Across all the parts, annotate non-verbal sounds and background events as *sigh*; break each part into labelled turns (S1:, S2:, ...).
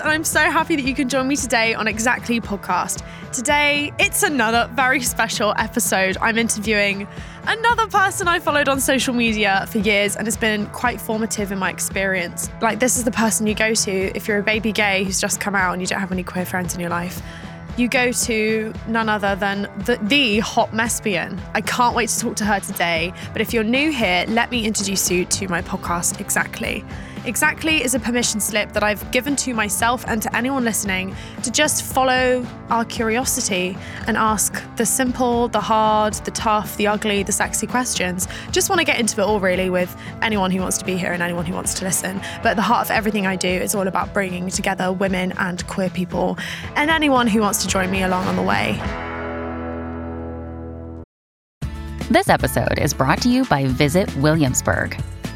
S1: and I'm so happy that you can join me today on Exactly Podcast. Today, it's another very special episode. I'm interviewing another person I followed on social media for years and it's been quite formative in my experience. Like, this is the person you go to if you're a baby gay who's just come out and you don't have any queer friends in your life you go to none other than the, the hot messbian. I can't wait to talk to her today. But if you're new here, let me introduce you to my podcast, Exactly. Exactly is a permission slip that I've given to myself and to anyone listening to just follow our curiosity and ask the simple, the hard, the tough, the ugly, the sexy questions. Just want to get into it all really with anyone who wants to be here and anyone who wants to listen. But at the heart of everything I do is all about bringing together women and queer people and anyone who wants to join me along on the way.
S2: This episode is brought to you by Visit Williamsburg.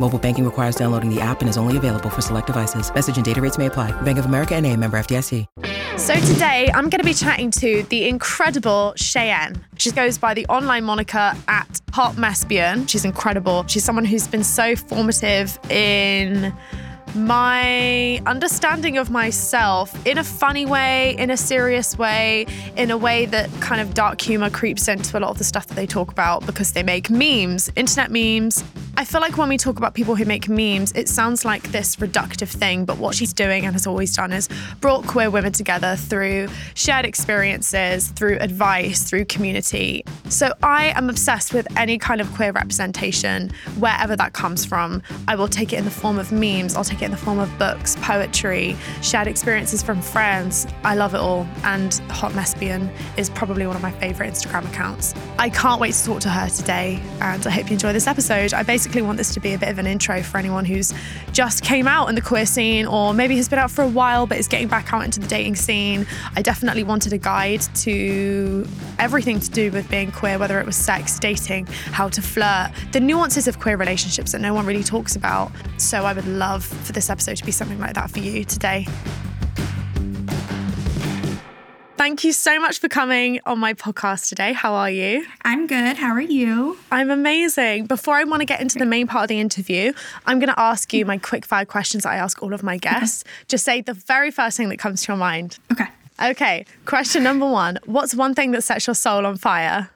S3: Mobile banking requires downloading the app and is only available for select devices. Message and data rates may apply. Bank of America and a member FDIC.
S1: So today I'm going to be chatting to the incredible Cheyenne. She goes by the online moniker at Hot Messbian. She's incredible. She's someone who's been so formative in my understanding of myself in a funny way, in a serious way, in a way that kind of dark humor creeps into a lot of the stuff that they talk about because they make memes, internet memes. I feel like when we talk about people who make memes, it sounds like this reductive thing, but what she's doing and has always done is brought queer women together through shared experiences, through advice, through community. So I am obsessed with any kind of queer representation, wherever that comes from. I will take it in the form of memes, I'll take it in the form of books, poetry, shared experiences from friends. I love it all. And Hot Messbian is probably one of my favorite Instagram accounts. I can't wait to talk to her today, and I hope you enjoy this episode. I basically want this to be a bit of an intro for anyone who's just came out in the queer scene or maybe has been out for a while but is getting back out into the dating scene. I definitely wanted a guide to everything to do with being queer, whether it was sex, dating, how to flirt, the nuances of queer relationships that no one really talks about. So I would love for this episode to be something like that for you today. Thank you so much for coming on my podcast today. How are you?
S4: I'm good. How are you?
S1: I'm amazing. Before I want to get into the main part of the interview, I'm going to ask you my quick fire questions that I ask all of my guests. Okay. Just say the very first thing that comes to your mind.
S4: Okay.
S1: Okay. Question number one What's one thing that sets your soul on fire?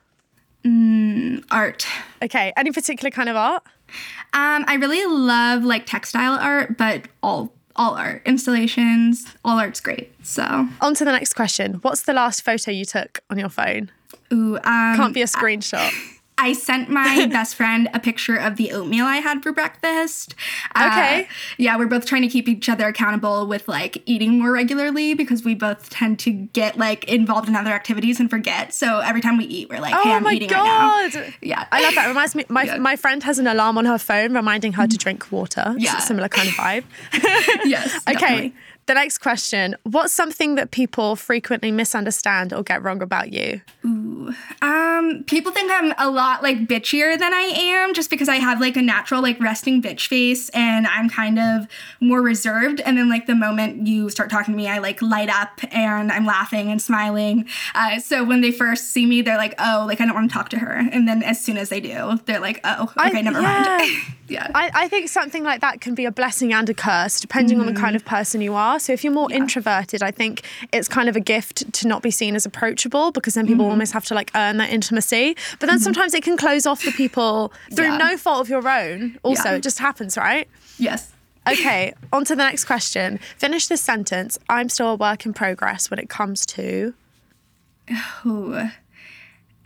S4: Mm, art.
S1: Okay. Any particular kind of art?
S4: Um, I really love like textile art, but all all art, installations, all art's great. So
S1: on to the next question. What's the last photo you took on your phone?
S4: Ooh, um,
S1: can't be a screenshot.
S4: I sent my *laughs* best friend a picture of the oatmeal I had for breakfast.
S1: Okay.
S4: Uh, yeah, we're both trying to keep each other accountable with like eating more regularly because we both tend to get like involved in other activities and forget. So every time we eat, we're like, "Hey,
S1: oh
S4: I'm
S1: my
S4: eating
S1: God.
S4: right now." Yeah,
S1: I love that. It reminds me. My *laughs*
S4: Yeah.
S1: my friend has an alarm on her phone reminding her to drink water. It's
S4: Yeah.
S1: a similar kind of vibe. *laughs*
S4: yes.
S1: okay.
S4: definitely.
S1: The next question. What's something that people frequently misunderstand or get wrong about you?
S4: Um, people think I'm a lot like bitchier than I am just because I have like a natural like resting bitch face and I'm kind of more reserved. And then like the moment you start talking to me, I like light up and I'm laughing and smiling. Uh, so when they first see me, they're like, oh, like I don't want to talk to her. And then as soon as they do, they're like, oh,
S1: I-
S4: okay, never
S1: yeah.
S4: mind. *laughs* yeah.
S1: I, I think something like that can be a blessing and a curse depending on the kind of person you are. So if you're more introverted, I think it's kind of a gift to not be seen as approachable because then people mm-hmm. almost have to like earn that intimacy. But then mm-hmm. sometimes it can close off the people through
S4: Yeah.
S1: no fault of your own. Also,
S4: Yeah.
S1: it just happens, right?
S4: yes.
S1: Okay, on to the next question. Finish this sentence. I'm still a work in progress when it comes to. *sighs*
S4: Ooh.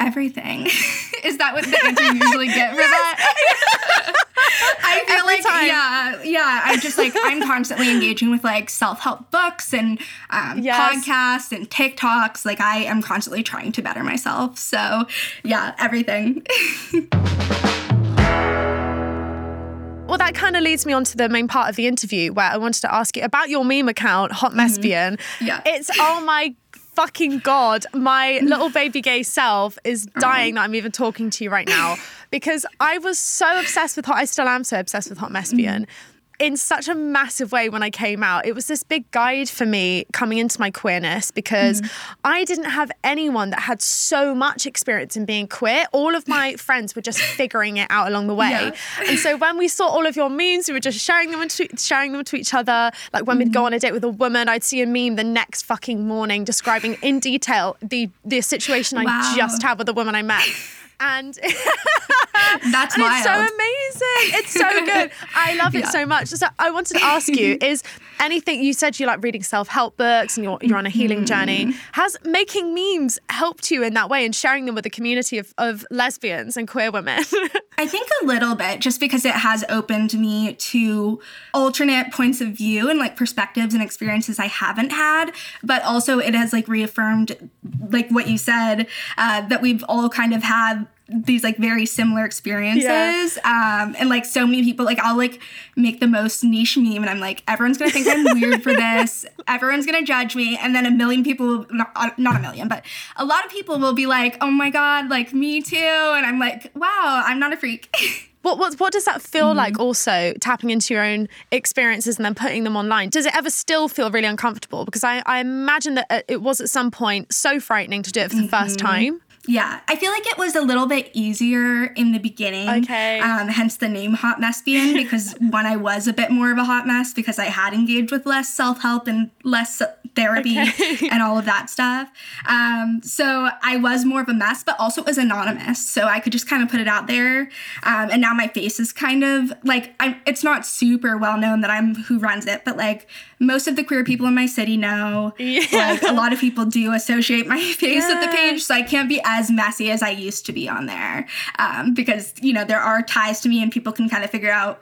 S4: Everything. *laughs* Is that what the answer you usually get for *laughs* that? *laughs* I feel
S1: Every
S4: like
S1: time.
S4: yeah, yeah. I just like I'm constantly engaging with like self help books and um,
S1: Yes.
S4: podcasts and TikToks. Like I am constantly trying to better myself. So yeah, everything.
S1: Well, that kind of leads me on to the main part of the interview where I wanted to ask you about your meme account, Hot Messbian.
S4: Yeah.
S1: It's, oh my fucking God, my *laughs* little baby gay self is oh. dying that I'm even talking to you right now because I was so obsessed with Hot, I still am so obsessed with Hot Messbian. *clears throat* In such a massive way when I came out. It was this big guide for me coming into my queerness because mm. I didn't have anyone that had so much experience in being queer. All of my *laughs* friends were just figuring it out along the way.
S4: Yeah.
S1: And so when we saw all of your memes, we were just sharing them to, sharing them to each other. Like when we'd go mm-hmm. on a date with a woman, I'd see a meme the next fucking morning describing in detail the the situation I just had with a woman I met. *laughs* And, *laughs*
S4: That's
S1: and it's so amazing. It's so good. I love it *laughs*
S4: Yeah.
S1: so much. So I wanted to ask you: *laughs* Is anything you said you like reading self-help books and you're you're on a healing journey?
S4: Mm-hmm.
S1: Has making memes helped you in that way and sharing them with a community of, of lesbians and queer women?
S4: I think a little bit, just because it has opened me to alternate points of view and like perspectives and experiences I haven't had. But also, it has like reaffirmed, like what you said, uh, that we've all kind of had these like very similar experiences. Um, and like so many people, like I'll like make the most niche meme, and I'm like, everyone's gonna think I'm weird for this. *laughs* Everyone's gonna judge me, and then a million people, not, not a million, but a lot of people will be like, oh my god, like me too, and I'm like, wow, I'm not a freak. *laughs*
S1: What, what what does that feel
S4: Mm-hmm.
S1: like? Also tapping into your own experiences and then putting them online. Does it ever still feel really uncomfortable? Because I, I imagine that uh, it was at some point so frightening to do it for the first
S4: Mm-hmm.
S1: time.
S4: Yeah, I feel like it was a little bit easier in the beginning.
S1: Okay.
S4: Um, hence the name Hot Messbian, *laughs* because when I was a bit more of a hot mess, because I had engaged with less self help and less therapy *laughs* and all of that stuff. Um, so I was more of a mess, but also it was anonymous. So I could just kind of put it out there. Um, and now my face is kind of like, I, it's not super well known that I'm who runs it, but like most of the queer people in my city know. *laughs* Yeah. Like a lot of people do associate my face with the page, so I can't be as messy as I used to be on there. Um, because you know there are ties to me, and people can kind of figure out.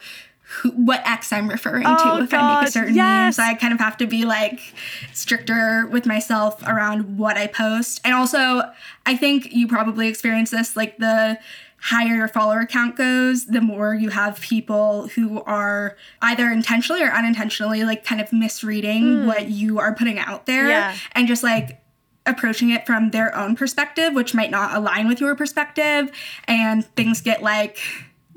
S4: Who, what X I'm referring
S1: Oh,
S4: to if I make a certain
S1: yes.
S4: name. So I kind of have to be like stricter with myself around what I post. And also, I think you probably experience this like the higher your follower count goes, the more you have people who are either intentionally or unintentionally like kind of misreading what you are putting out there.
S1: Yeah.
S4: and just like approaching it from their own perspective, which might not align with your perspective. And things get like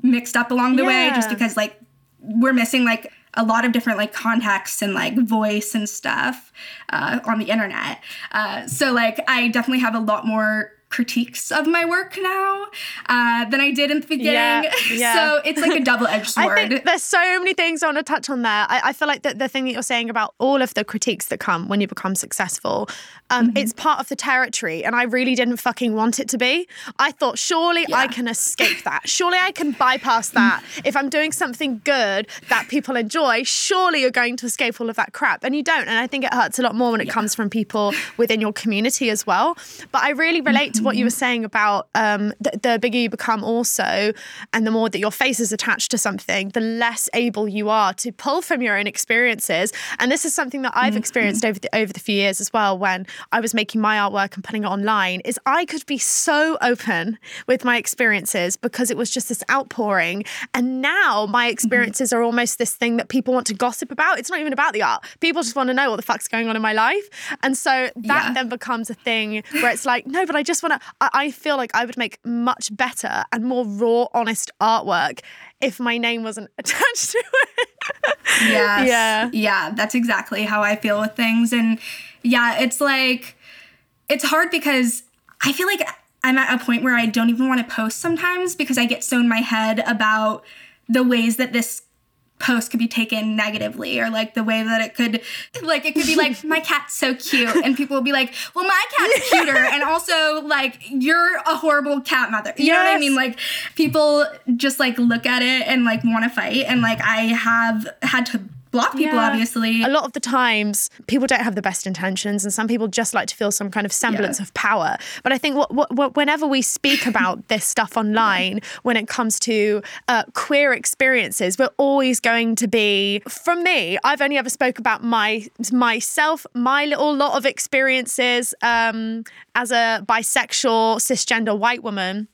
S4: mixed up along the way just because like we're missing like a lot of different like contexts and like voice and stuff uh, on the internet. Uh, so like I definitely have a lot more critiques of my work now uh, than I did in the beginning.
S1: Yeah, *laughs* yeah.
S4: so it's like a double-edged sword. *laughs*
S1: I think there's so many things I want to touch on there. I, I feel like the, the thing that you're saying about all of the critiques that come when you become successful, um,
S4: Mm-hmm.
S1: it's part of the territory. And I really didn't fucking want it to be. I thought, surely I can escape that. *laughs* Surely I can bypass that. if I'm doing something good that people enjoy, surely you're going to escape all of that crap. And you don't. And I think it hurts a lot more when it comes from people within your community as well. But I really relate to what you mm-hmm. were saying about um, the, the bigger you become, also, and the more that your face is attached to something, the less able you are to pull from your own experiences. And this is something that I've mm-hmm. experienced over the over the few years as well. When I was making my artwork and putting it online, is I could be so open with my experiences because it was just this outpouring. And now my mm-hmm. experiences are almost this thing that people want to gossip about. It's not even about the art. People just want to know what the fuck's going on in my life. And so that
S4: Yeah.
S1: then becomes a thing where it's like, no, but I just want to, I, I feel like I would make much better and more raw, honest artwork if my name wasn't *laughs* attached to it.
S4: Yes.
S1: Yeah.
S4: Yeah, that's exactly how I feel with things. And yeah, it's like, it's hard because I feel like I'm at a point where I don't even want to post sometimes because I get so in my head about the ways that this post could be taken negatively or like the way that it could like it could be like my cat's so cute. And people will be like well my cat's *laughs* cuter. And also like you're a horrible cat mother. You know what i mean? Like people just like look at it and like want to fight. And like i have had to block people,
S1: Yeah.
S4: obviously.
S1: A lot of the times, people don't have the best intentions, and some people just like to feel some kind of semblance
S4: Yeah.
S1: of power. But I think what, what, what, whenever we speak *laughs* about this stuff online, when it comes to uh, queer experiences, we're always going to be. From me, I've only ever spoke about my myself, my little lot of experiences um, as a bisexual cisgender white woman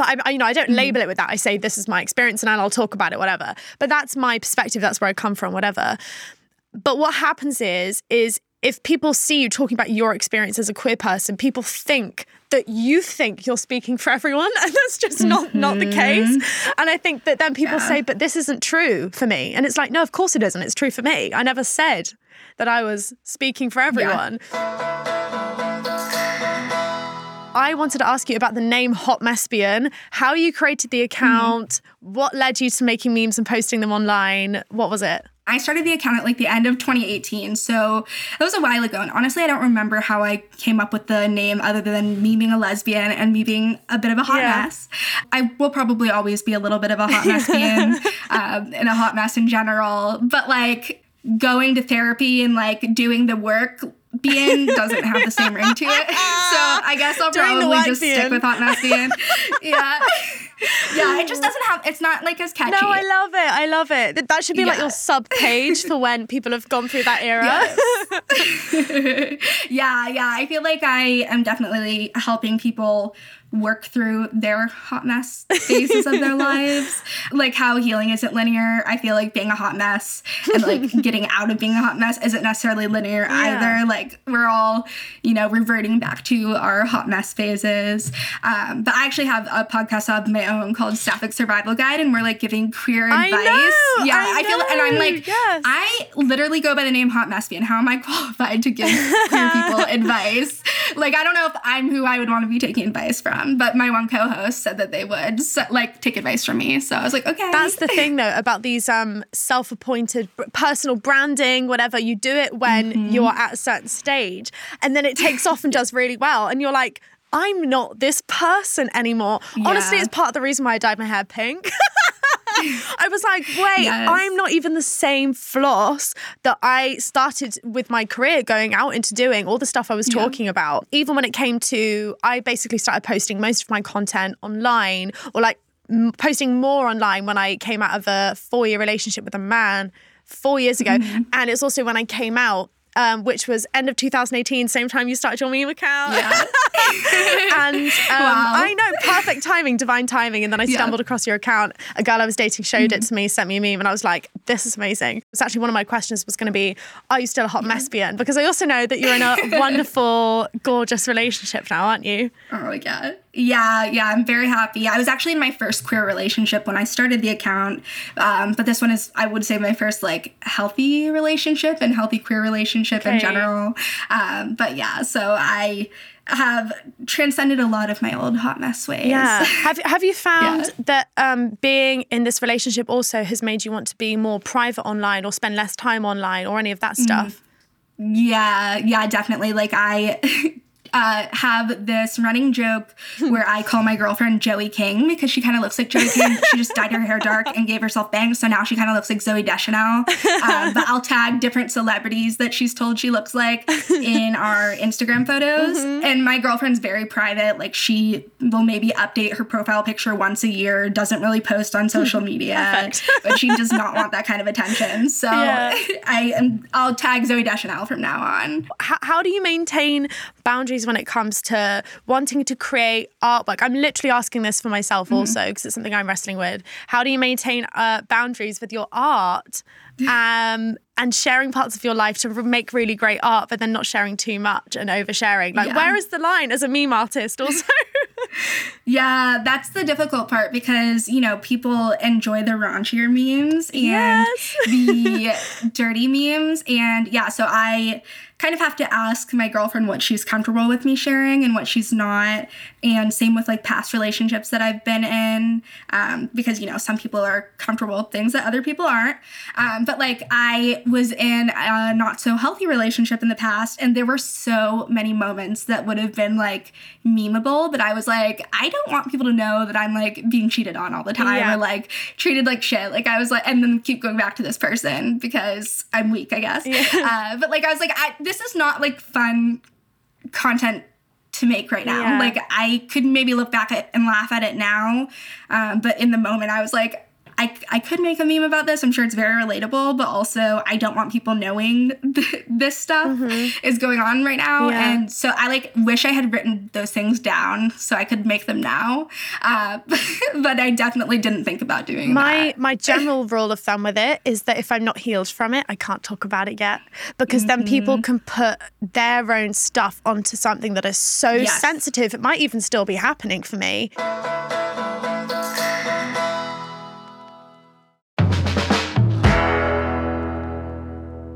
S1: but I, I, you know, I don't label mm-hmm. it with that. I say this is my experience, and I'll talk about it, whatever. But that's my perspective. That's where I come from, whatever. But what happens is, is if people see you talking about your experience as a queer person, people think that you think you're speaking for everyone, *laughs* and that's just not not the mm-hmm. case. And I think that then people say, "But this isn't true for me," and it's like, no, of course it isn't. It's true for me. I never said that I was speaking for everyone. I wanted to ask you about the name Hot Messbian, how you created the account, what led you to making memes and posting them online. What was it?
S4: I started the account at like the end of 2018, so that was a while ago. And honestly, I don't remember how I came up with the name other than me being a lesbian and me being a bit of a hot
S1: Yeah.
S4: mess. I will probably always be a little bit of a hot lesbian *laughs* um, and a hot mess in general, but like going to therapy and like doing the work being doesn't have the same ring to it. *laughs* So I guess I'll
S1: the
S4: probably just stick with hot mess being. *laughs* yeah. Yeah, it just doesn't have it's not like as catchy.
S1: No, I love it. I love it. That- That should be like your sub page for when people have gone through that era. Yes. *laughs*
S4: yeah, yeah. I feel like I am definitely helping people work through their hot mess phases of their *laughs* lives. Like how healing isn't linear. I feel like being a hot mess and like *laughs* getting out of being a hot mess isn't necessarily linear either. Like we're all, you know, reverting back to our hot mess phases. Um, but I actually have a podcast of my own called Sapphic Survival Guide, and we're like giving queer
S1: I
S4: advice.
S1: know,
S4: yeah,
S1: I
S4: feel and I'm like,
S1: yes.
S4: I literally go by the name Hot Messbian. How am I qualified to give queer people *laughs* advice? Like, I don't know if I'm who I would want to be taking advice from, but my one co-host said that they would so, like take advice from me. So I was like, okay.
S1: That's the thing, though, about these um, self-appointed personal branding, whatever. You do it when
S4: Mm-hmm.
S1: you're at a certain stage, and then it takes off and *laughs* does really well, and you're like, I'm not this person anymore. Honestly, it's part of the reason why I dyed my hair pink. *laughs* I was like, wait,
S4: Yes.
S1: I'm not even the same floss that I started with my career going out into doing all the stuff I was talking about. Even when it came to, I basically started posting most of my content online or like m- posting more online when I came out of a four year relationship with a man four years ago.
S4: Mm-hmm.
S1: And it's also when I came out. Um, which was end of 2018, same time you started your meme account. Yeah. *laughs* and um,
S4: Wow.
S1: I know, perfect timing, divine timing. And then I
S4: Yeah.
S1: stumbled across your account. A girl I was dating showed it to me, sent me a meme, and I was like, this is amazing. It's actually one of my questions was going to be, are you still a hot lesbian? Because I also know that you're in a *laughs* wonderful, gorgeous relationship now, aren't you?
S4: Oh yeah. Yeah, yeah, I'm very happy. I was actually in my first queer relationship when I started the account. Um, but this one is I would say my first like healthy relationship and healthy queer relationship in general. Um, but yeah, so I have transcended a lot of my old hot mess ways.
S1: Yeah. *laughs* have Have you found
S4: Yeah.
S1: that um, being in this relationship also has made you want to be more private online or spend less time online or any of that stuff?
S4: Yeah, yeah, definitely. Like I *laughs* uh, have this running joke where I call my girlfriend Joey King because she kind of looks like Joey King. she just dyed her hair dark and gave herself bangs, so now she kind of looks like Zooey Deschanel. Um, but I'll tag different celebrities that she's told she looks like in our Instagram photos. And my girlfriend's very private. Like she will maybe update her profile picture once a year. Doesn't really post on social media, *laughs* but she does not want that kind of attention. So
S1: Yeah. *laughs*
S4: I am. I'll tag Zooey Deschanel from now on.
S1: how, how do you maintain boundaries when it comes to wanting to create artwork? I'm literally asking this for myself also because it's something I'm wrestling with. How do you maintain uh, boundaries with your art *laughs* um, and sharing parts of your life to make really great art, but then not sharing too much and oversharing? Like,
S4: Yeah.
S1: where is the line as a meme artist also? *laughs*
S4: Yeah, that's the difficult part because, you know, people enjoy the raunchier memes and
S1: Yes.
S4: the *laughs* dirty memes. And yeah, so I kind of have to ask my girlfriend what she's comfortable with me sharing and what she's not. And same with like past relationships that I've been in, um, because you know some people are comfortable with things that other people aren't. Um, but like I was in a not so healthy relationship in the past, and there were so many moments that would have been like memeable that I was like, I don't want people to know that I'm like being cheated on all the time
S1: Yeah.
S4: or like treated like shit. Like I was like, and then keep going back to this person because I'm weak, I guess. Uh, but like I was like, I, this is not like fun content to make right now.
S1: Yeah.
S4: Like I could maybe look back at and laugh at it now, um, but in the moment I was like. I, I could make a meme about this. I'm sure it's very relatable, but also I don't want people knowing *laughs* th- this stuff is going on right now.
S1: Mm-hmm. Yeah.
S4: And so I like wish I had written those things down so I could make them now. Uh, *laughs* but I definitely didn't think about doing
S1: My
S4: that.
S1: my *laughs* general rule of thumb with it is that if I'm not healed from it, I can't talk about it yet because then people can put their own stuff onto something that is so
S4: Yes.
S1: sensitive. It might even still be happening for me.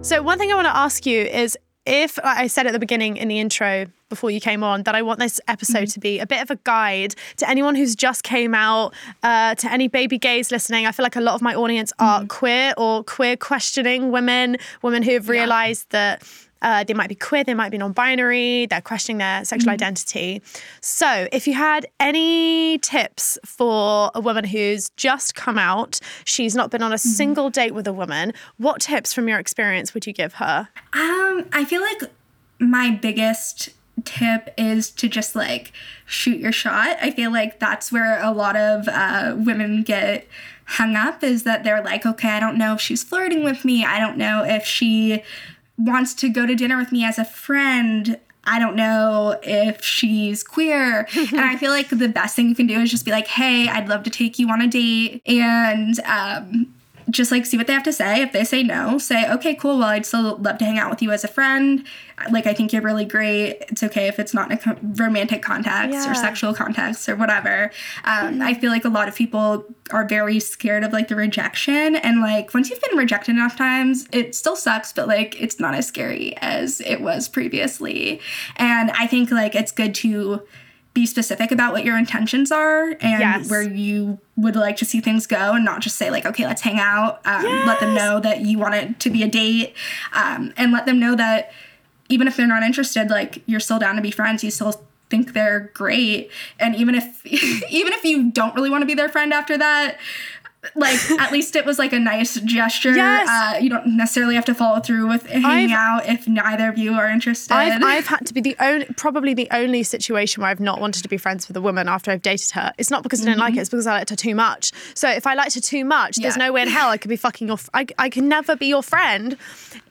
S1: So one thing I want to ask you is if like I said at the beginning in the intro before you came on that I want this episode to be a bit of a guide to anyone who's just came out, uh, to any baby gays listening. I feel like a lot of my audience are queer or queer questioning women, women who have realized that uh, they might be queer, they might be non-binary, they're questioning their sexual identity. So, if you had any tips for a woman who's just come out, she's not been on a single date with a woman, what tips from your experience would you give her?
S4: Um, I feel like my biggest tip is to just like shoot your shot. I feel like that's where a lot of uh, women get hung up is that they're like, okay, I don't know if she's flirting with me. I don't know if she wants to go to dinner with me as a friend. I don't know if she's queer. and I *laughs* feel like the best thing you can do is just be like, hey, I'd love to take you on a date. And um, just like see what they have to say. If they say no, say, okay, cool. Well, I'd still love to hang out with you as a friend. Like, I think you're really great. It's okay if it's not in a co- romantic context
S1: Yeah.
S4: or sexual context or whatever. Um, I feel like a lot of people are very scared of like the rejection. And like, once you've been rejected enough times, it still sucks, but like, it's not as scary as it was previously. And I think like it's good to be specific about what your intentions are and
S1: Yes.
S4: where you would like to see things go and not just say like okay let's hang out um, let them know that you want it to be a date um, and let them know that even if they're not interested like you're still down to be friends you still think they're great and even if *laughs* even if you don't really want to be their friend after that like at least it was like a nice gesture
S1: Yes.
S4: uh, you don't necessarily have to follow through with hanging
S1: I've-
S4: out if neither of you are interested
S1: I've, I've had to be the only, probably the only situation where I've not wanted to be friends with a woman after I've dated her. It's not because I didn't like her, it's because I liked her too much. So if I liked her too much, there's
S4: Yeah.
S1: no way in hell I could be fucking your, f- I, I can never be your friend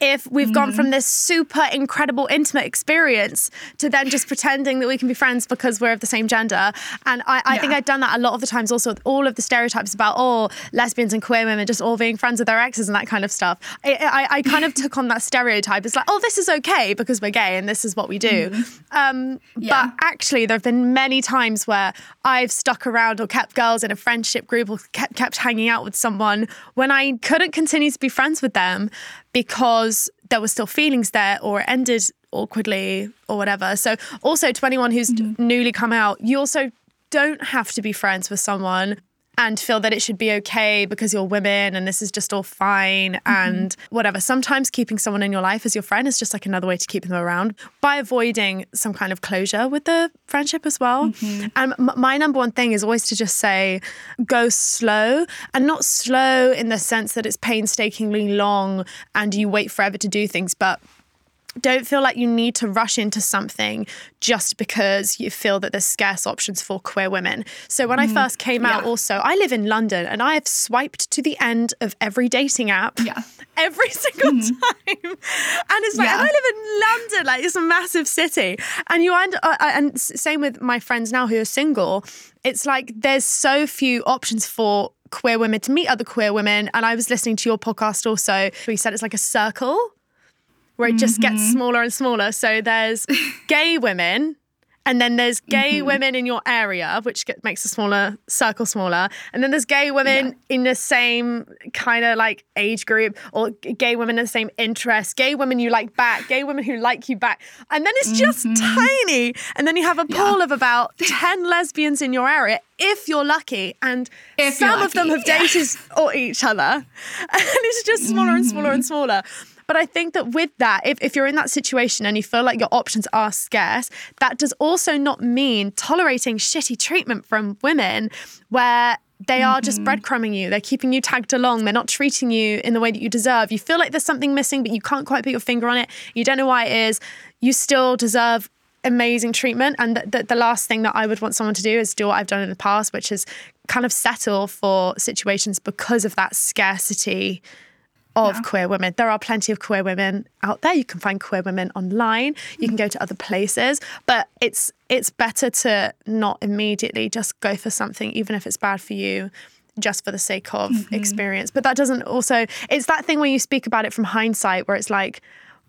S1: if we've gone from this super incredible intimate experience to then just pretending that we can be friends because we're of the same gender. And I, I think I've done that a lot of the times also with all of the stereotypes about, oh, lesbians and queer women just all being friends with their exes and that kind of stuff. I, I, I kind of *laughs* took on that stereotype. It's like, oh, this is okay because we're gay and this is what we do. Um,
S4: Yeah.
S1: But actually, there have been many times where I've stuck around or kept girls in a friendship group or kept, kept hanging out with someone when I couldn't continue to be friends with them because there were still feelings there or it ended awkwardly or whatever. So, also to anyone who's newly come out, you also don't have to be friends with someone and feel that it should be okay because you're women and this is just all fine mm-hmm. and whatever. Sometimes keeping someone in your life as your friend is just like another way to keep them around by avoiding some kind of closure with the friendship as well. Mm-hmm. And m- my number one thing is always to just say, go slow and not slow in the sense that it's painstakingly long and you wait forever to do things, but don't feel like you need to rush into something just because you feel that there's scarce options for queer women. So when I first came out, also, I live in London and I have swiped to the end of every dating app.
S4: Yeah. *laughs*
S1: Every single time. And it's like,
S4: Yeah.
S1: and I live in London, like it's a massive city. And you end, uh, uh, and same with my friends now who are single, it's like there's so few options for queer women to meet other queer women. And I was listening to your podcast also, where you said it's like a circle where it just gets smaller and smaller. So there's *laughs* gay women, and then there's gay mm-hmm. women in your area, which get, makes a smaller circle smaller, and then there's gay women yeah. in the same kind of like age group, or gay women in the same interest, gay women you like back, gay women who like you back, and then it's just mm-hmm. tiny, and then you have a pool yeah. of about *laughs* ten lesbians in your area, if you're lucky, and if some lucky, of them have dated *laughs* or each other, and it's just smaller mm-hmm. and smaller and mm-hmm. smaller. But I think that with that, if, if you're in that situation and you feel like your options are scarce, that does also not mean tolerating shitty treatment from women where they are just breadcrumbing you. They're keeping you tagged along. They're not treating you in the way that you deserve. You feel like there's something missing, but you can't quite put your finger on it. You don't know why it is. You still deserve amazing treatment. And the last thing that I would want someone to do is do what I've done in the past, which is kind of settle for situations because of that scarcity of yeah. queer women. There are plenty of queer women out there. You can find queer women online. You can go to other places, but it's it's better to not immediately just go for something even if it's bad for you just for the sake of mm-hmm. experience. But that doesn't also it's that thing where you speak about it from hindsight where it's like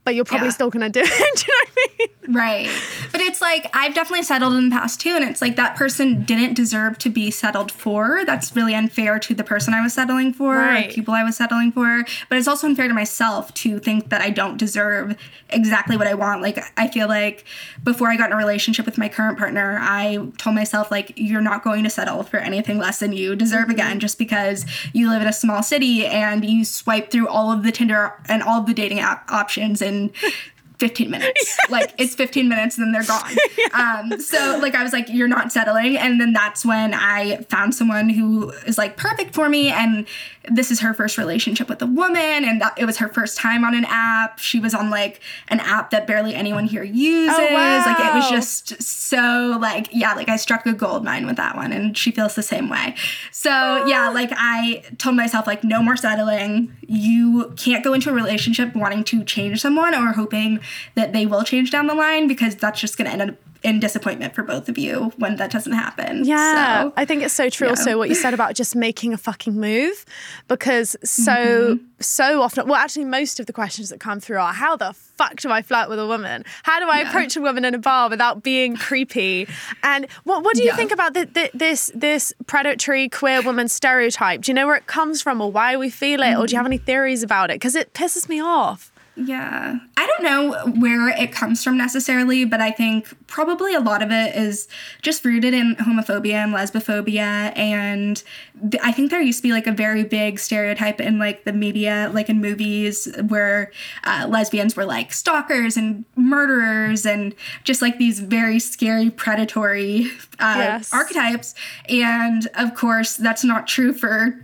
S1: but you're probably yeah. still gonna do *laughs* it. do you know what I
S4: mean? Right. But it's like I've definitely settled in the past too, and it's like that person didn't deserve to be settled for. That's really unfair to the person I was settling for, right. people I was settling for. But it's also unfair to myself to think that I don't deserve exactly what I want. Like I feel like before I got in a relationship with my current partner, I told myself like you're not going to settle for anything less than you deserve mm-hmm. again, just because you live in a small city and you swipe through all of the Tinder and all of the dating app options and in 15 minutes. *laughs* Yes. Like it's 15 minutes and then they're gone. *laughs* yeah. um, so like I was like, you're not settling. And then that's when I found someone who is like perfect for me. And this is her first relationship with a woman. And that, it was her first time on an app. She was on like an app that barely anyone here uses. Oh, wow. Like it was just so like, yeah, like I struck a gold mine with that one. And she feels the same way. So oh. yeah, like I told myself like, no more settling. You can't go into a relationship wanting to change someone or hoping that they will change down the line because that's just going to end up in disappointment for both of you when that doesn't happen.
S1: Yeah. So, I think it's so true yeah. also what you said about just making a fucking move because so mm-hmm. so often well actually most of the questions that come through are how the fuck do I flirt with a woman? How do I yeah. approach a woman in a bar without being creepy? And what what do you yeah. think about the, the, this this predatory queer woman stereotype? Do you know where it comes from or why we feel it mm-hmm. or do you have any theories about it? Because it pisses me off.
S4: Yeah. I don't know where it comes from necessarily, but I think probably a lot of it is just rooted in homophobia and lesbophobia. And th- I think there used to be like a very big stereotype in like the media, like in movies, where uh, lesbians were like stalkers and murderers and just like these very scary, predatory uh, yes. archetypes. And of course, that's not true for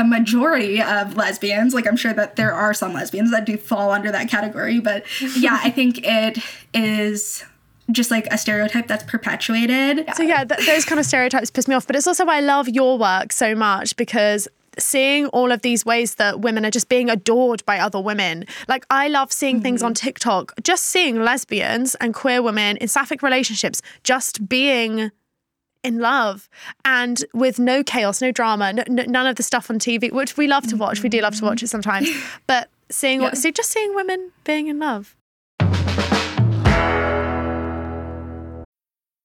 S4: a majority of lesbians. Like I'm sure that there are some lesbians that do fall under that category, but *laughs* yeah, I think it is just like a stereotype that's perpetuated.
S1: So yeah, th- those kind of stereotypes piss me off, but it's also why I love your work so much because seeing all of these ways that women are just being adored by other women. Like I love seeing mm-hmm. things on TikTok, just seeing lesbians and queer women in sapphic relationships just being in love and with no chaos, no drama, n- none of the stuff on TV, which we love to watch. We do love to watch it mm-hmm. sometimes, but seeing, *laughs* yeah. see, just seeing women being in love.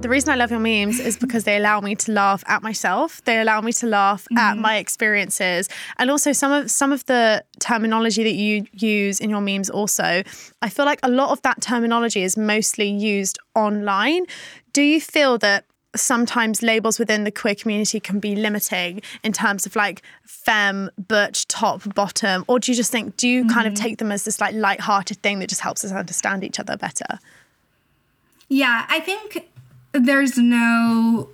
S1: The reason I love your memes is because they allow me to laugh at myself. They allow me to laugh at mm-hmm. my experiences, and also some of some of the terminology that you use in your memes. Also, I feel like a lot of that terminology is mostly used online. Do you feel that sometimes labels within the queer community can be limiting in terms of like femme, butch, top, bottom, or do you just think do you kind of mm-hmm. take them as this like light-hearted thing that just helps us understand each other better?
S4: Yeah, I think there's no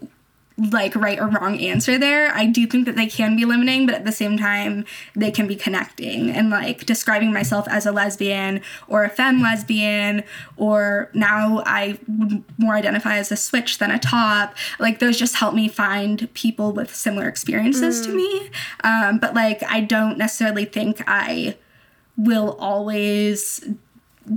S4: like right or wrong answer there. I do think that they can be limiting, but at the same time, they can be connecting. And like describing myself as a lesbian or a femme lesbian, or now I would more identify as a switch than a top, like those just help me find people with similar experiences to me. Um, but like, I don't necessarily think I will always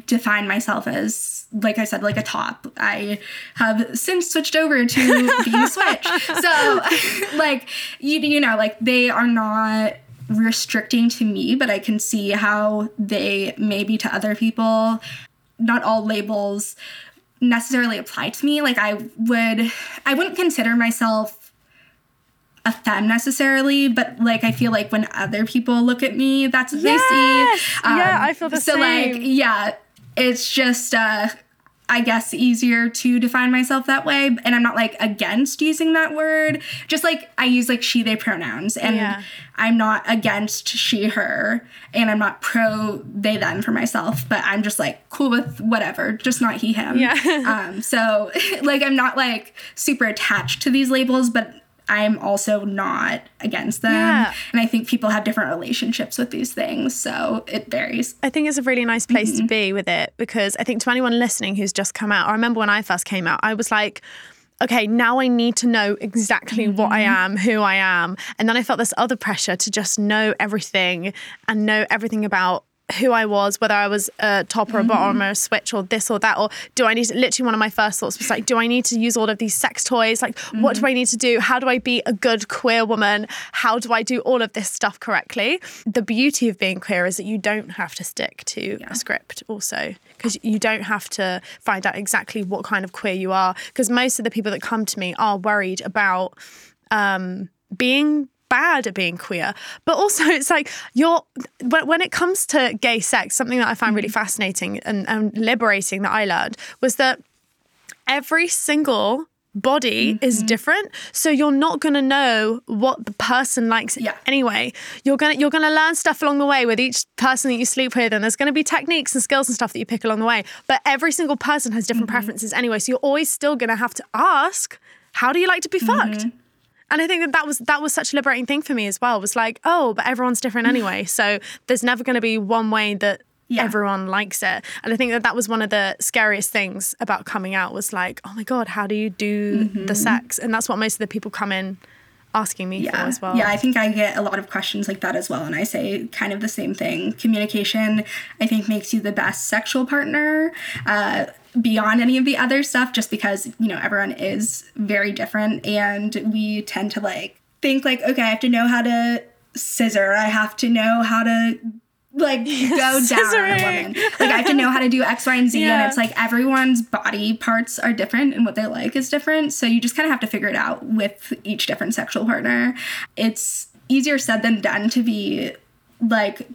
S4: define myself as like I said, like a top. I have since switched over to *laughs* being a switch. So *laughs* like you you know, like they are not restricting to me, but I can see how they may be to other people. Not all labels necessarily apply to me. Like I would I wouldn't consider myself a femme necessarily, but like I feel like when other people look at me, that's what
S1: Yes!
S4: they see.
S1: Yeah, I feel the
S4: so like yeah, it's just uh I guess easier to define myself that way. And I'm not like against using that word. Just like I use like she, they pronouns. And
S1: Yeah.
S4: I'm not against she, her. And I'm not pro they, them for myself. But I'm just like cool with whatever, just not he, him.
S1: Yeah. *laughs*
S4: um, so *laughs* like I'm not like super attached to these labels, but I'm also not against them.
S1: Yeah.
S4: And I think people have different relationships with these things. So it varies.
S1: I think it's a really nice place to mm-hmm. be with it because I think to anyone listening who's just come out, I remember when I first came out, I was like, okay, now I need to know exactly what I mm-hmm. am, who I am. And then I felt this other pressure to just know everything and know everything about who I was, whether I was a top or a bottom or a switch or this or that, or do I need to literally one of my first thoughts was like, do I need to use all of these sex toys? Like, what do I need to do? How do I be a good queer woman? How do I do all of this stuff correctly? The beauty of being queer is that you don't have to stick to a script also, because you don't have to find out exactly what kind of queer you are. Because most of the people that come to me are worried about um, being bad at being queer but also *laughs* it's like you're when, when it comes to gay sex something that i find really mm-hmm. fascinating and, and liberating that i learned was that every single body is mm-hmm. different. So you're not going to know what the person likes
S4: Yeah.
S1: anyway. You're going to you're going to learn stuff along the way with each person that you sleep with and there's going to be techniques and skills and stuff that you pick along the way but every single person has different mm-hmm. preferences anyway. So you're always still going to have to ask how do you like to be fucked and I think that that was that was such a liberating thing for me as well. Was like, oh, but everyone's different mm. anyway, so there's never going to be one way that
S4: Yeah.
S1: everyone likes it. And I think that that was one of the scariest things about coming out was like, oh my god, how do you do the mm-hmm. sex? And that's what most of the people come in asking me for
S4: yeah.
S1: as well.
S4: Yeah, I think I get a lot of questions like that as well. And I say kind of the same thing. Communication, I think, makes you the best sexual partner. Uh, beyond any of the other stuff just because you know everyone is very different and we tend to like think like okay i have to know how to scissor i have to know how to like *laughs* go down on a woman. Like i have to know how to do x y and z
S1: Yeah.
S4: and it's like everyone's body parts are different and what they like is different. So you just kind of have to figure it out with each different sexual partner. It's easier said than done to be like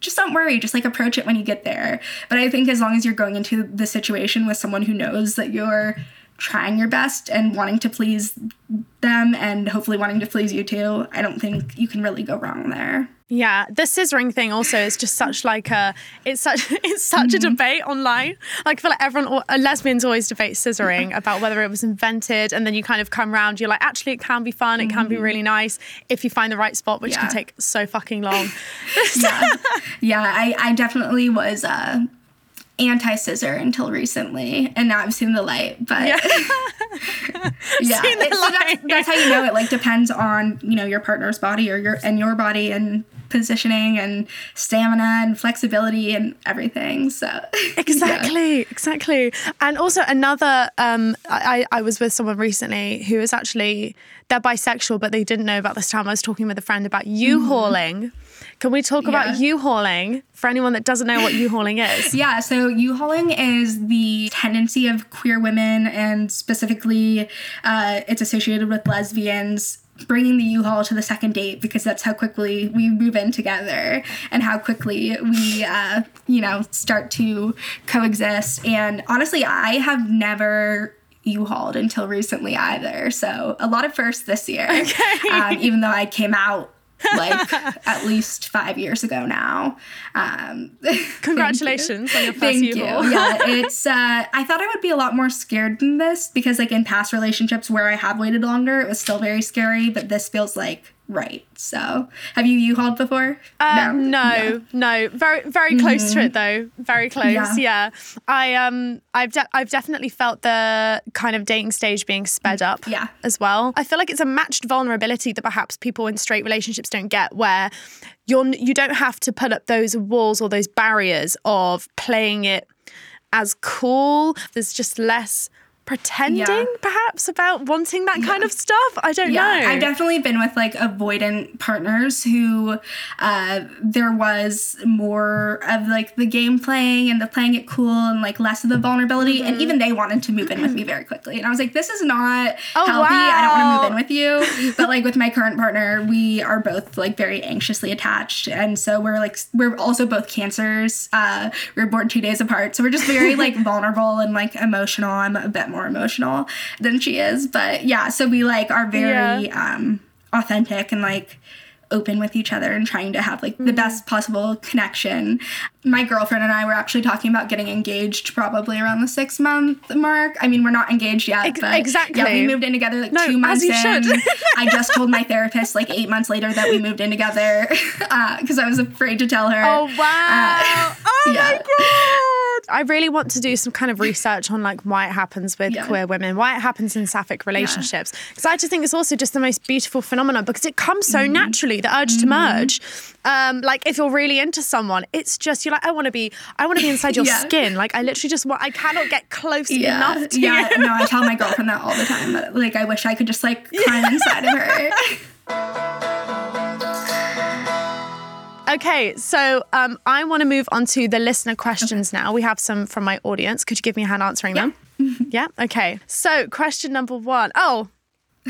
S4: just don't worry. Just like approach it when you get there. But i think as long as you're going into the situation with someone who knows that you're trying your best and wanting to please them and hopefully wanting to please you too i don't think you can really go wrong there
S1: Yeah, the scissoring thing also is just such like a it's such *laughs* it's such a debate online. Like I feel like everyone uh, lesbians always debate scissoring about whether it was invented, and then you kind of come round. You're like, actually, it can be fun. It can be really nice if you find the right spot, which can take so fucking long.
S4: yeah yeah i, I definitely was uh anti-scissor until recently and now i've seen the light but yeah, *laughs* *laughs*
S1: Seen the
S4: it's- so that's, that's how you know it like depends on you know your partner's body or your and your body and positioning and stamina and flexibility and everything so *laughs*
S1: Exactly, exactly. And also another, um, I, I was with someone recently who is actually they're bisexual, but they didn't know about this time. I was talking with a friend about U-hauling Can we talk about
S4: Yeah.
S1: U-hauling for anyone that doesn't know what *laughs* U-hauling is?
S4: Yeah, so U-hauling is the tendency of queer women, and specifically, uh, it's associated with lesbians. Bringing the U-Haul to the second date because that's how quickly we move in together and how quickly we, uh, you know, start to coexist. And honestly, I have never U-Hauled until recently either. So a lot of firsts this year. Okay. Um, even though I came out like *laughs* at least five years ago now. Um, *laughs*
S1: Congratulations on your first
S4: Thank you. Yeah, *laughs* it's. Uh, I thought I would be a lot more scared than this because, like, in past relationships where I have waited longer, it was still very scary. But this feels like right. So, have you U-hauled before?
S1: Uh, no, no, very, very close to it though. Very close. Yeah.
S4: Mm-hmm. Yeah.
S1: I um, I've de- I've definitely felt the kind of dating stage being sped up.
S4: Yeah.
S1: As well, I feel like it's a matched vulnerability that perhaps people in straight relationships don't get, where you're you don't have to put up those walls or those barriers of playing it as cool. There's just less pretending
S4: Yeah.
S1: perhaps about wanting that kind of stuff. I don't
S4: Yeah,
S1: know.
S4: I've definitely been with like avoidant partners who uh, there was more of like the game playing and the playing it cool and like less of the vulnerability.
S1: Mm-hmm.
S4: And even they wanted to move in with me very quickly. And I was like, this is not
S1: Oh,
S4: healthy. I don't want to move in with you. but like with my current partner, we are both like very anxiously attached. And so we're like, we're also both cancers. Uh, we were born two days apart. So we're just very like *laughs* vulnerable and like emotional. I'm a bit more emotional than she is. But yeah, so we like are very um authentic and like open with each other and trying to have like the best possible connection. My girlfriend and I were actually talking about getting engaged probably around the six month mark. I mean, we're not engaged yet,
S1: Ex-
S4: but
S1: exactly.
S4: Yeah, we moved in together like
S1: No,
S4: two months in. *laughs* I just told my therapist like eight months later that we moved in together *laughs* Uh, because I was afraid to tell her.
S1: Oh wow! oh my god! I really want to do some kind of research on like why it happens with
S4: Yeah.
S1: queer women, why it happens in sapphic relationships. Because I just think it's also just the most beautiful phenomenon because it comes so
S4: Mm-hmm.
S1: naturally. The urge to merge, um, like if you're really into someone, it's just you're like I want to be, I want to be inside your *laughs*
S4: Yeah.
S1: skin. Like I literally just want, I cannot get close
S4: Yeah,
S1: enough to
S4: yeah.
S1: you.
S4: No, I tell my *laughs* girlfriend that all the time. Like, I wish I could just like climb inside of her. *laughs*
S1: Okay, so um, I want to move on to the listener questions now. We have some from my audience. Could you give me a hand answering them? *laughs* yeah. Okay. So, question number one. Oh,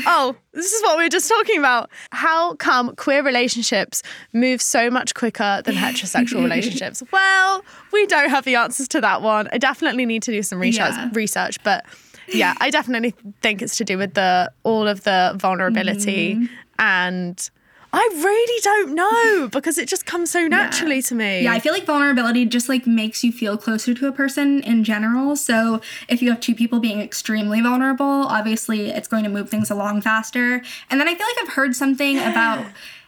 S1: oh, this is what we were just talking about. How come queer relationships move so much quicker than heterosexual relationships? *laughs* Well, we don't have the answers to that one. I definitely need to do some research.
S4: Yeah.
S1: Research, but *laughs* yeah, I definitely think it's to do with the all of the vulnerability
S4: Mm-hmm.
S1: and. I really don't know because it just comes so *laughs* naturally to me.
S4: Yeah, I feel like vulnerability just like makes you feel closer to a person in general. So if you have two people being extremely vulnerable, obviously it's going to move things along faster. And then I feel like I've heard something about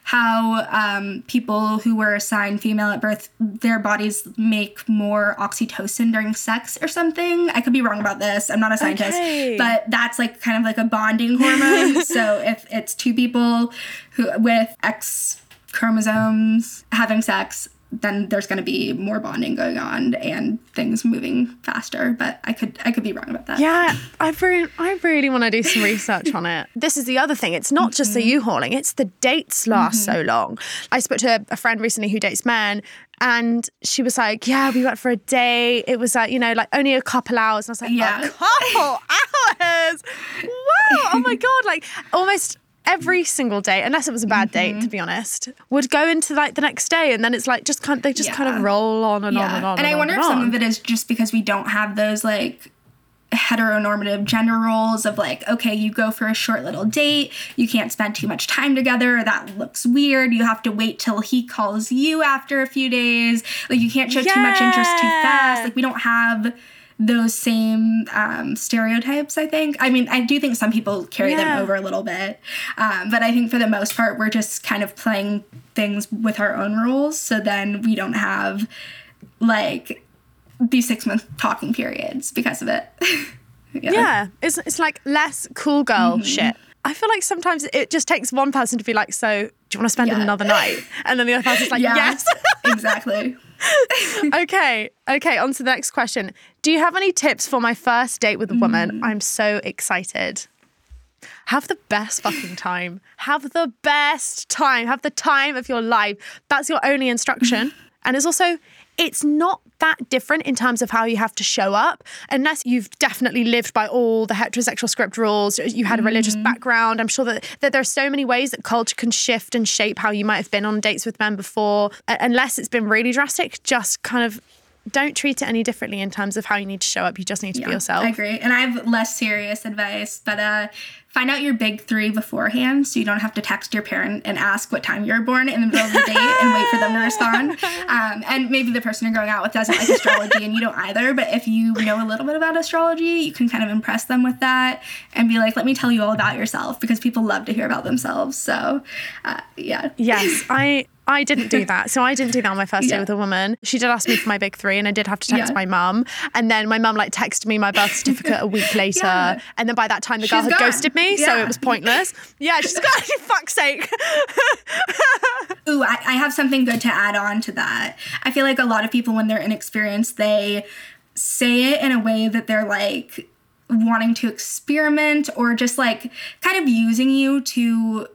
S4: how um, people who were assigned female at birth, their bodies make more oxytocin during sex or something. I could be wrong about this. I'm not a scientist,
S1: Okay.
S4: but that's like kind of like a bonding hormone. *laughs* so if it's two people who with X chromosomes having sex, then there's going to be more bonding going on and things moving faster. But I could I could be wrong about that.
S1: Yeah, I really, I really want to do some research on it. This is the other thing. It's not just the
S4: Mm-hmm.
S1: U-hauling; it's the dates last so long. I spoke to a, friend recently who dates men, and she was like, "Yeah, we went for a date. It was like, you know, like only a couple hours." And I was like,
S4: Yeah.
S1: "A couple *laughs* hours? Wow! Oh my god! Like almost." Every single day, unless it was a bad date, to mm-hmm. be honest, would go into like the next day, and then it's like just kind, they just kind of roll on and on and on.
S4: And I
S1: on
S4: wonder
S1: and
S4: if some of it is just because we don't have those like heteronormative gender roles of like, okay, you go for a short little date, you can't spend too much time together, that looks weird. You have to wait till he calls you after a few days. Like you can't show too much interest too fast. Like we don't have those same um, stereotypes, I think. I mean, I do think some people carry
S1: Yeah.
S4: them over a little bit. Um, but I think for the most part, we're just kind of playing things with our own rules. So then we don't have like these six month talking periods because of it. *laughs*
S1: Yeah, it's it's like less cool girl
S4: Mm-hmm.
S1: shit. I feel like sometimes it just takes one person to be like, "So, do you want to spend
S4: Yeah.
S1: another night?" *laughs* And then the other person's like,
S4: Yeah.
S1: "Yes." *laughs*
S4: exactly.
S1: Okay, okay. On to the next question. Do you have any tips for my first date with a woman?
S4: Mm.
S1: I'm so excited. have the best fucking time. Have the best time. Have the time of your life. That's your only instruction. and it's also, it's not that different in terms of how you have to show up, unless you've definitely lived by all the heterosexual script rules. You had a religious background. I'm sure that, that there are so many ways that culture can shift and shape how you might have been on dates with men before. Uh, unless it's been really drastic, just kind of don't treat it any differently in terms of how you need to show up. You just need to be yourself.
S4: I agree. And I have less serious advice, but uh, find out your big three beforehand so you don't have to text your parent and ask what time you were born in the middle of the day and wait for them to respond. *laughs* Um, and maybe the person you're going out with doesn't like astrology and you don't either. But if you know a little bit about astrology, you can kind of impress them with that and be like, let me tell you all about yourself because people love to hear about themselves. So, uh, yeah.
S1: Yes, I I didn't do that. So I didn't do that on my first day with a woman. She did ask me for my big three, and I did have to text
S4: Yeah.
S1: my mum. And then my mum like texted me my birth certificate a week *laughs* later.
S4: Yeah.
S1: And then by that time, the girl had
S4: gone.
S1: ghosted me, so it was pointless. Yeah, she's got *laughs* fuck's sake. *laughs*
S4: Ooh, I, I have something good to add on to that. I feel like a lot of people, when they're inexperienced, they say it in a way that they're like wanting to experiment or just like kind of using you to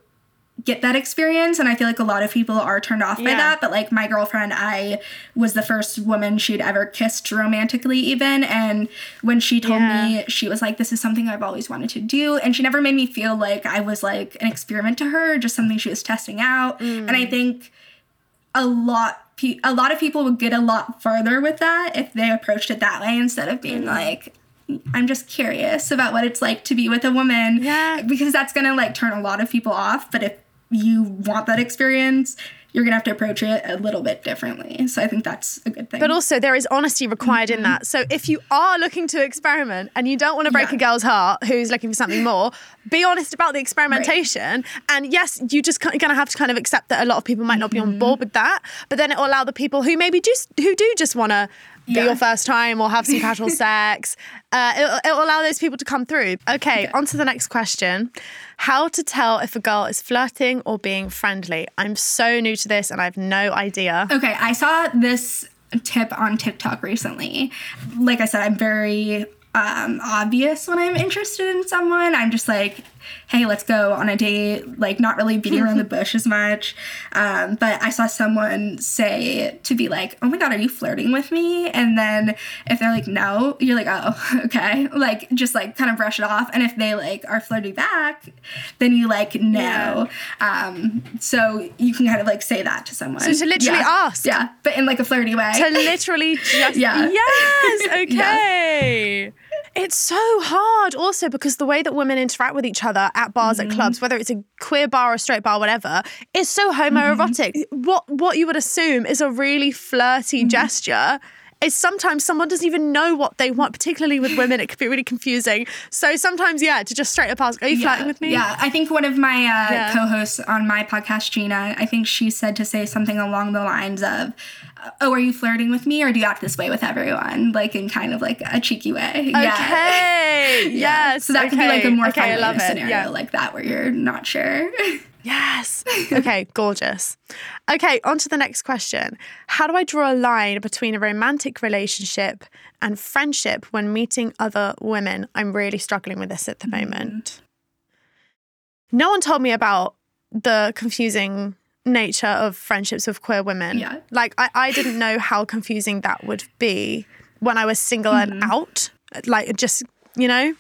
S4: get that experience and i feel like a lot of people are turned off by that but like my girlfriend i was the first woman she'd ever kissed romantically even and when she told
S1: Yeah.
S4: me she was like this is something i've always wanted to do and she never made me feel like i was like an experiment to her just something she was testing out and i mm. think a lot pe- a lot of people would get a lot farther with that if they approached it that way instead of being like I'm just curious about what it's like to be with a woman.
S1: Yeah.
S4: Because that's gonna like turn a lot of people off. But if you want that experience, you're gonna have to approach it a little bit differently. So I think that's a good thing.
S1: But also, there is honesty required in that. So, if you are looking to experiment and you don't want to break
S4: Yeah.
S1: a girl's heart who's looking for something more, be honest about the experimentation. And yes, you just going to have to kind of accept that a lot of people might not be
S4: Mm-hmm.
S1: on board with that. But then it will allow the people who maybe just who do just want to be
S4: Yeah.
S1: your first time or have some casual *laughs* sex. Uh, it'll, it'll allow those people to come through. Okay, on to the next question. How to tell if a girl is flirting or being friendly? I'm so new to this and I have no idea.
S4: Okay, I saw this tip on TikTok recently. Like I said, I'm very um, obvious when I'm interested in someone. I'm just like, hey, let's go on a date, like not really beating around the *laughs* bush as much. Um, but I saw someone say to be like, oh my God, are you flirting with me? And then if they're like, no, you're like, oh, *laughs* okay. Like just like kind of brush it off. And if they like are flirting back, then you like know. Um, so you can kind of like say that to someone.
S1: So to literally
S4: yeah.
S1: ask.
S4: Yeah, but in like a flirty way.
S1: to literally *laughs* just
S4: Yeah.
S1: yes okay it's so hard also because the way that women interact with each other at bars
S4: Mm-hmm.
S1: at clubs whether it's a queer bar or a straight bar whatever is so homoerotic
S4: Mm-hmm.
S1: what what you would assume is a really flirty gesture is sometimes someone doesn't even know what they want, particularly with women. It can be really confusing. So sometimes, yeah, to just straight up ask, "Are you flirting with me?"
S4: Yeah, I think one of my uh,
S1: Yeah.
S4: co-hosts on my podcast, Gina, I think she said to say something along the lines of, "Oh, are you flirting with me, or do you act this way with everyone?" Like in kind of like a cheeky way. *laughs*
S1: Okay. *laughs*
S4: Yeah.
S1: Yes.
S4: So that could be like a more
S1: okay, love
S4: scenario
S1: Yeah.
S4: like that where you're not sure. *laughs*
S1: Yes. Okay, gorgeous. Okay, on to the next question. How do I draw a line between a romantic relationship and friendship when meeting other women? I'm really struggling with this at the
S4: Mm-hmm.
S1: moment. No one told me about the confusing nature of friendships with queer women.
S4: Yeah.
S1: Like, I, I didn't know how confusing that would be when I was single and
S4: Mm-hmm.
S1: out. Like, just, you know?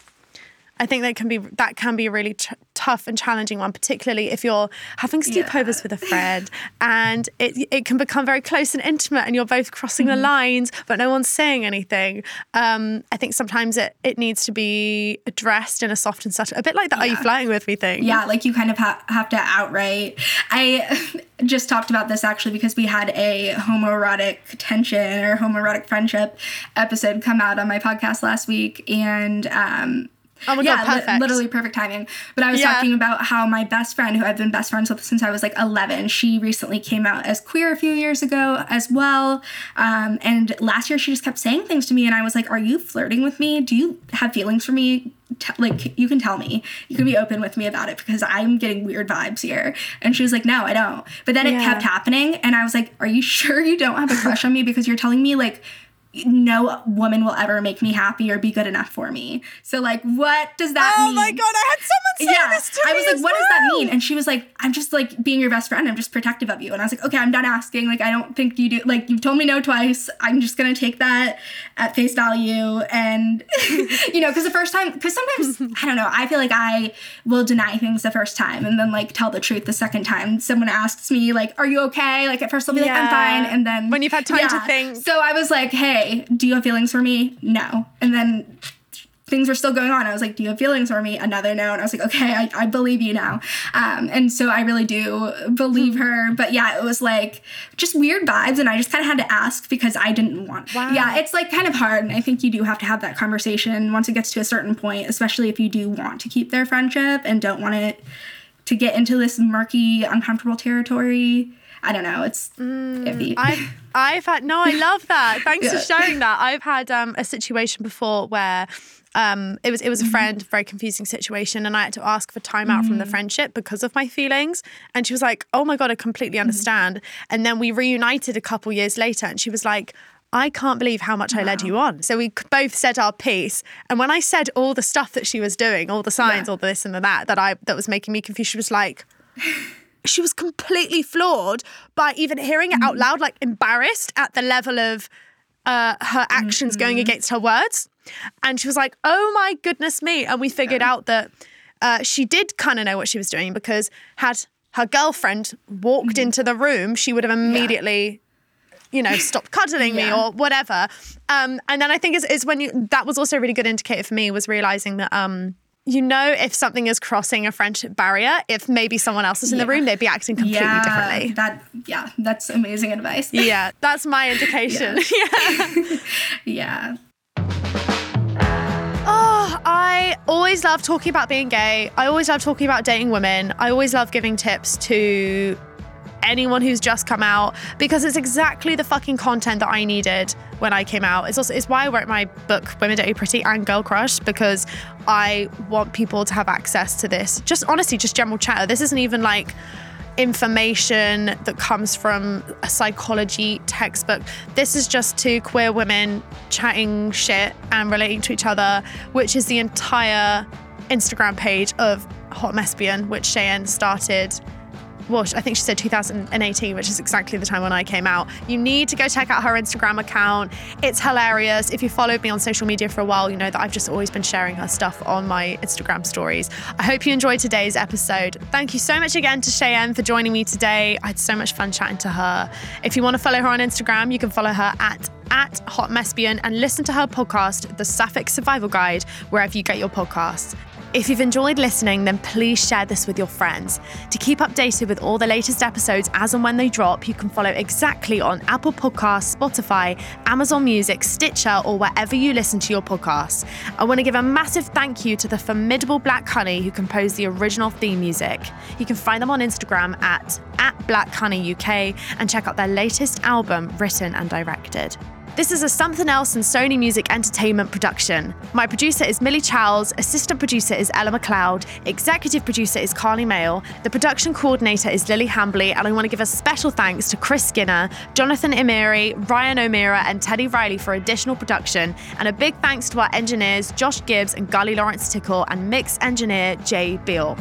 S1: I think that can be that can be a really tough and challenging one, particularly if you're having sleepovers with a friend, and it it can become very close and intimate, and you're both crossing
S4: Mm-hmm.
S1: the lines, but no one's saying anything. Um, I think sometimes it it needs to be addressed in a soft and subtle, a bit like the "Are you flying with me?" thing.
S4: Yeah, like you kind of ha- have to outright. I *laughs* just talked about this actually because we had a homoerotic tension or homoerotic friendship episode come out on my podcast last week, and um,
S1: Oh my
S4: yeah,
S1: god,
S4: li- literally perfect timing. But I was
S1: Yeah.
S4: talking about how my best friend, who I've been best friends with since I was like 11, she recently came out as queer a few years ago as well. Um, and last year she just kept saying things to me, and I was like, "Are you flirting with me? Do you have feelings for me?" T- like you can tell me you can be open with me about it because i'm getting weird vibes here and she was like no i don't but then it kept happening and i was like are you sure you don't have a crush on me because you're telling me like no woman will ever make me happy or be good enough for me. So like, what does that
S1: oh
S4: mean?
S1: Oh my god, I had someone say
S4: yeah,
S1: this to me.
S4: I was like, what does that mean? And she was like, I'm just like being your best friend. I'm just protective of you. And I was like, okay, I'm done asking. Like, I don't think you do. Like, you've told me no twice. I'm just gonna take that at face value. And *laughs* you know, because the first time, because sometimes I don't know. I feel like I will deny things the first time and then like tell the truth the second time. Someone asks me like, "Are you okay?" Like at first I'll be like, "I'm fine," and then
S1: When you've had time to think.
S4: So I was like, "Hey, do you have feelings for me?" No. And then things were still going on. I was like, "Do you have feelings for me?" Another no, and I was like, "Okay, I, I believe you now." Um, and so I really do believe her. But yeah, it was like just weird vibes, and I just kind of had to ask because I didn't want.
S1: Wow.
S4: Yeah, it's like kind of hard, and I think you do have to have that conversation once it gets to a certain point, especially if you do want to keep their friendship and don't want it to get into this murky, uncomfortable territory. I don't know. It's iffy.
S1: I've I've had no, I love that. *laughs* Thanks for
S4: Yeah.
S1: sharing that. I've had um, a situation before where um, it was it was a friend, very confusing situation, and I had to ask for time out from the friendship because of my feelings. And she was like, "Oh my god, I completely understand." And then we reunited a couple years later, and she was like. I can't believe how much I led you on. So we both said our piece, and when I said all the stuff that she was doing, all the signs, all the this and the that, that I that was making me confused, she was like, she was completely floored by even hearing it out loud, like embarrassed at the level of uh, her actions going against her words. And she was like, oh my goodness me. And we figured out that uh, she did kind of know what she was doing because had her girlfriend walked into the room, she would have immediately. You know, stopped cuddling me or whatever. Um, and then I think is, is when you that was also a really good indicator for me was realizing that um, you know if something is crossing a friendship barrier, if maybe someone else is in the room, they'd be acting completely
S4: yeah,
S1: differently.
S4: that yeah, that's amazing advice. *laughs*
S1: Yeah, that's my indication. Yeah. *laughs* *laughs*
S4: yeah.
S1: Oh, I always love talking about being gay. I always love talking about dating women. I always love giving tips to anyone who's just come out because it's exactly the fucking content that I needed when I came out. It's also it's why I wrote my book Women Don't Owe You Pretty and Girl Crush because I want people to have access to this. Just honestly, just general chatter. This isn't even like information that comes from a psychology textbook. This is just two queer women chatting shit and relating to each other, which is the entire Instagram page of Hot Messbian, which Cheyenne started. Well, I think she said 2018, which is exactly the time when I came out. You need to go check out her Instagram account. It's hilarious. If you followed me on social media for a while, you know that I've just always been sharing her stuff on my Instagram stories. I hope you enjoyed today's episode. Thank you so much again to Cheyenne for joining me today. I had so much fun chatting to her. If you want to follow her on Instagram, you can follow her at at Hot Messbian and listen to her podcast, The Sapphic Survival Guide, wherever you get your podcasts. If you've enjoyed listening, then please share this with your friends. To keep updated with all the latest episodes as and when they drop, you can follow exactly on Apple Podcasts, Spotify, Amazon Music, Stitcher, or wherever you listen to your podcasts. I want to give a massive thank you to the formidable Black Honey who composed the original theme music. You can find them on Instagram at, at Black Honey UK and check out their latest album, written and directed. This is a Somethin' Else and Sony Music Entertainment production. My producer is Millie Chowles, assistant producer is Ella McLeod, executive producer is Carly Mail, the production coordinator is Lily Hambley, and I want to give a special thanks to Chris Skinner, Jonathan Emiri, Ryan O'Meara, and Teddy Riley for additional production, and a big thanks to our engineers Josh Gibbs and Gully Lawrence Tickle and mix engineer Jay Beal.